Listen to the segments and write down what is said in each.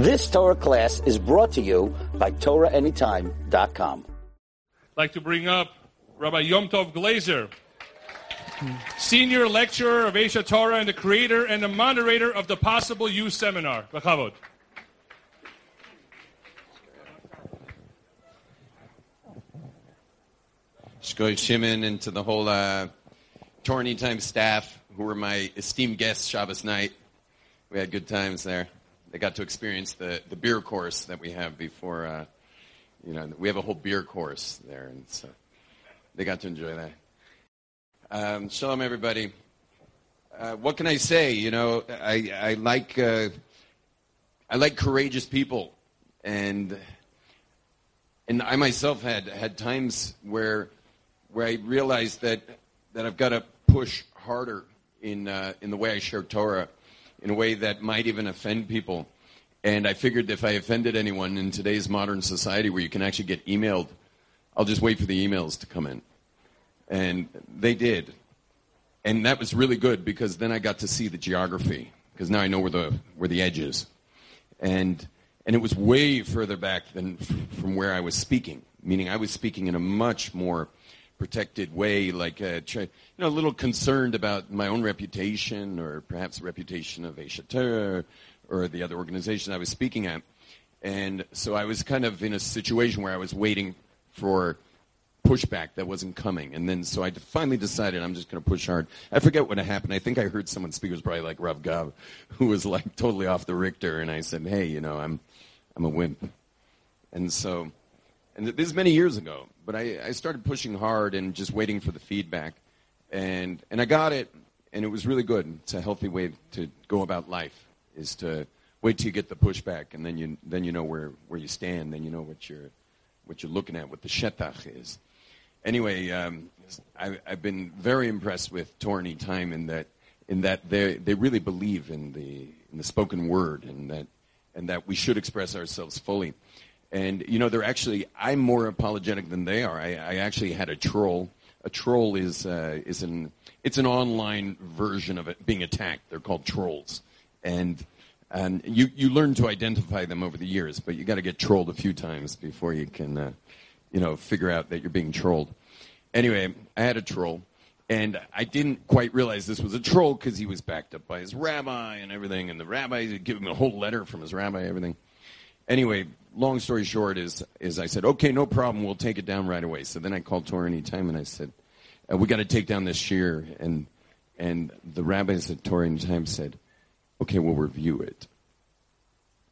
This Torah class is brought to you by TorahAnytime.com. I'd like to bring up Rabbi Yom Tov Glazer, Senior Lecturer of Aish Torah and the creator and the moderator of the Possible Use Seminar. B'chavod. Shkoy Shimon and to the whole uh, Torah Anytime staff who were my esteemed guests Shabbos night. We had good times there. They got to experience the, the beer course that we have before, uh, you know, we have a whole beer course there, and so they got to enjoy that. Um, shalom, everybody. Uh, what can I say? You know, I, I like uh, I like courageous people, and and I myself had had times where where I realized that that I've got to push harder in uh, in the way I share Torah, in a way that might even offend people. And I figured if I offended anyone in today's modern society, where you can actually get emailed, I'll just wait for the emails to come in, and they did, and that was really good because then I got to see the geography because now I know where the where the edge is, and and it was way further back than f- from where I was speaking. Meaning, I was speaking in a much more protected way, like uh, try, you know, a little concerned about my own reputation or perhaps the reputation of Aish Torah or the other organization I was speaking at. And so I was kind of in a situation where I was waiting for pushback that wasn't coming. And then so I finally decided I'm just going to push hard. I forget what happened. I think I heard someone speak, it was probably like Rav Gav, who was like totally off the Richter. And I said, hey, you know, I'm, I'm a wimp. And so, and this is many years ago, but I, I started pushing hard and just waiting for the feedback. And, and I got it, and it was really good. It's a healthy way to go about life, is to wait till you get the pushback, and then you, then you know where, where you stand, then you know what you're, what you're looking at, what the shetach is. Anyway, um, I, I've been very impressed with Torah Time in that, in that they, they really believe in the, in the spoken word, and that, and that we should express ourselves fully. And you know, they're actually I'm more apologetic than they are. I, I actually had a troll. A troll is uh, is an it's an online version of it being attacked. They're called trolls, and and you you learn to identify them over the years, but you got to get trolled a few times before you can uh, you know figure out that you're being trolled. Anyway, I had a troll. And I didn't quite realize this was a troll because he was backed up by his rabbi and everything, and the rabbi would give him a whole letter from his rabbi, everything anyway, long story short is is I said, okay, no problem, we'll take it down right away. So then I called Torah Anytime and I said, uh, we got to take down this shiur. And and the rabbis at Torah Anytime said, okay, we'll review it.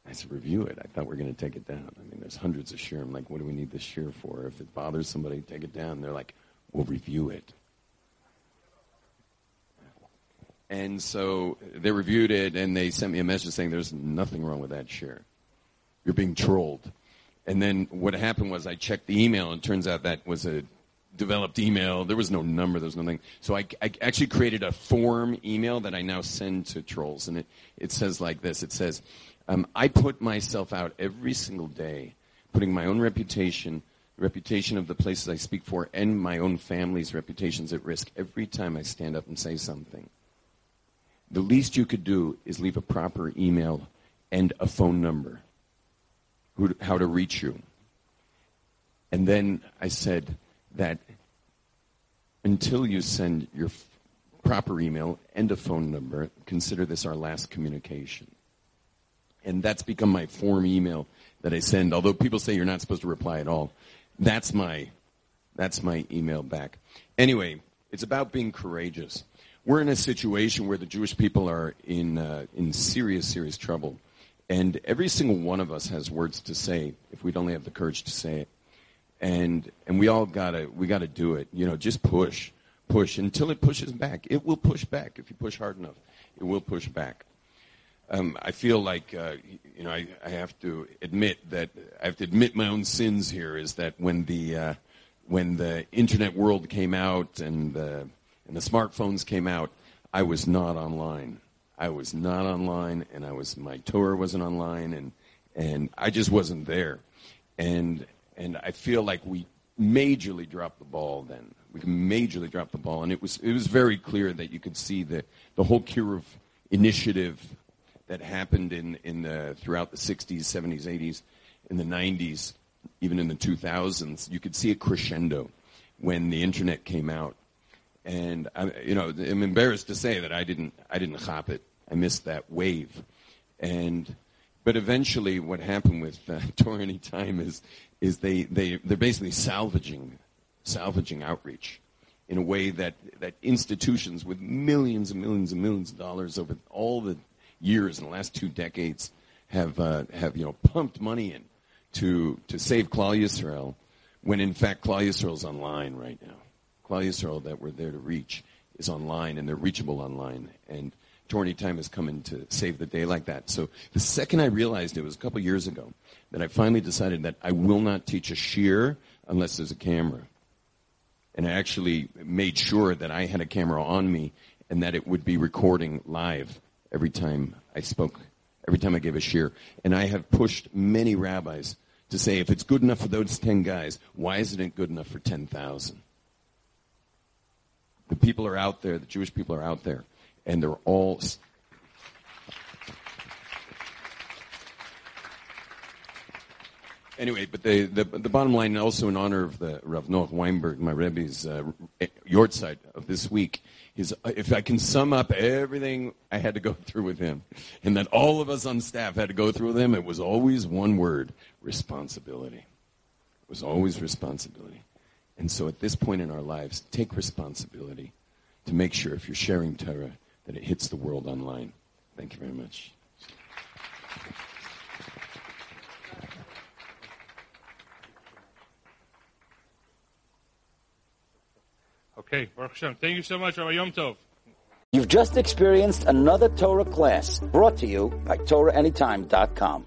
I said, review it. I thought we are going to take it down. I mean, there's hundreds of shiur. I'm like, what do we need this shiur for? If it bothers somebody, take it down. They're like, we'll review it. And so they reviewed it and they sent me a message saying there's nothing wrong with that shiur you're being trolled. And then what happened was I checked the email, and it turns out that was a developed email. There was no number, there was nothing. So I, I actually created a form email that I now send to trolls, and it, it says like this it says, um, I put myself out every single day, putting my own reputation, reputation of the places I speak for, and my own family's reputations at risk every time I stand up and say something. The least you could do is leave a proper email and a phone number who, how to reach you. And then I said that until you send your f- proper email and a phone number, consider this our last communication. And that's become my form email that I send. Although people say you're not supposed to reply at all, that's my that's my email back. Anyway, it's about being courageous. We're in a situation where the Jewish people are in uh, in serious serious trouble. And every single one of us has words to say if we'd only have the courage to say it. And and we all gotta we gotta do it. You know, just push, push until it pushes back. It will push back if you push hard enough. It will push back. Um, I feel like uh, you know I, I have to admit that I have to admit my own sins here. Is that when the uh, when the internet world came out and the and the smartphones came out, I was not online. I was not online, and I was my tour wasn't online, and and I just wasn't there, and and I feel like we majorly dropped the ball then. We majorly dropped the ball, and it was it was very clear that you could see the the whole Kiruv initiative that happened in, in the, throughout the 60s, 70s, 80s, in the 90s, even in the 2000s, you could see a crescendo when the internet came out. And I, you know, I'm embarrassed to say that I didn't, I didn't hop it. I missed that wave. And, but eventually what happened with uh, Anytime is, is they, they, they're basically salvaging, salvaging outreach in a way that, that institutions with millions and millions and millions of dollars over all the years in the last two decades have, uh, have you know, pumped money in to, to save Klal Yisrael when in fact Klal Yisrael is online right now. Klal Yisrael that we're there to reach is online and they're reachable online. And Torah Time has come in to save the day like that. So the second I realized it was a couple years ago that I finally decided that I will not teach a shiur unless there's a camera. And I actually made sure that I had a camera on me and that it would be recording live every time I spoke, every time I gave a shiur. And I have pushed many rabbis to say, if it's good enough for those 10 guys, why isn't it good enough for 10,000? The people are out there, the Jewish people are out there, and they're all Anyway, but the, the, the bottom line, also in honor of the Rav Noach Weinberg, my Rebbe's uh, of this week, is uh, if I can sum up everything I had to go through with him, and that all of us on staff had to go through with him, it was always one word: responsibility. It was always responsibility. And so, at this point in our lives, take responsibility to make sure if you're sharing Torah that it hits the world online. Thank you very much. Okay, Baruch Hashem. Thank you so much, Rabbi Yom Tov. You've just experienced another Torah class brought to you by TorahAnytime.com.